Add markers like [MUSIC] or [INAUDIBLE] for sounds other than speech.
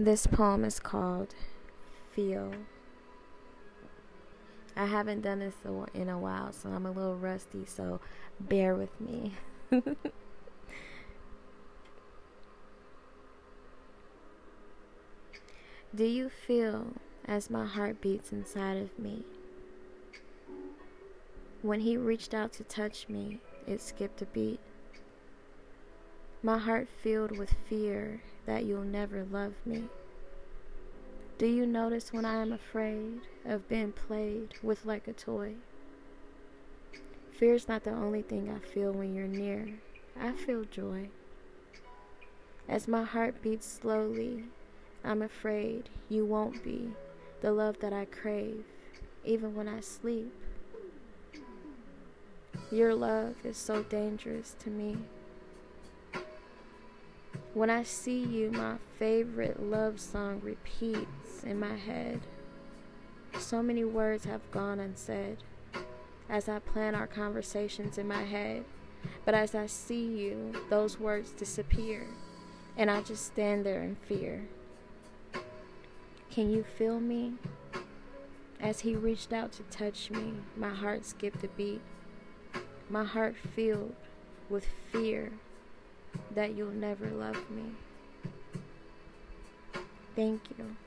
This poem is called Feel. I haven't done this in a while, so I'm a little rusty, so bear with me. [LAUGHS] Do you feel as my heart beats inside of me? When he reached out to touch me, it skipped a beat. My heart filled with fear that you'll never love me. Do you notice when I am afraid of being played with like a toy? Fear is not the only thing I feel when you're near. I feel joy. As my heart beats slowly, I'm afraid you won't be the love that I crave, even when I sleep. Your love is so dangerous to me. When I see you, my favorite love song repeats in my head. So many words have gone unsaid as I plan our conversations in my head. But as I see you, those words disappear, and I just stand there in fear. Can you feel me? As he reached out to touch me, my heart skipped a beat. My heart filled with fear that you'll never love me. Thank you.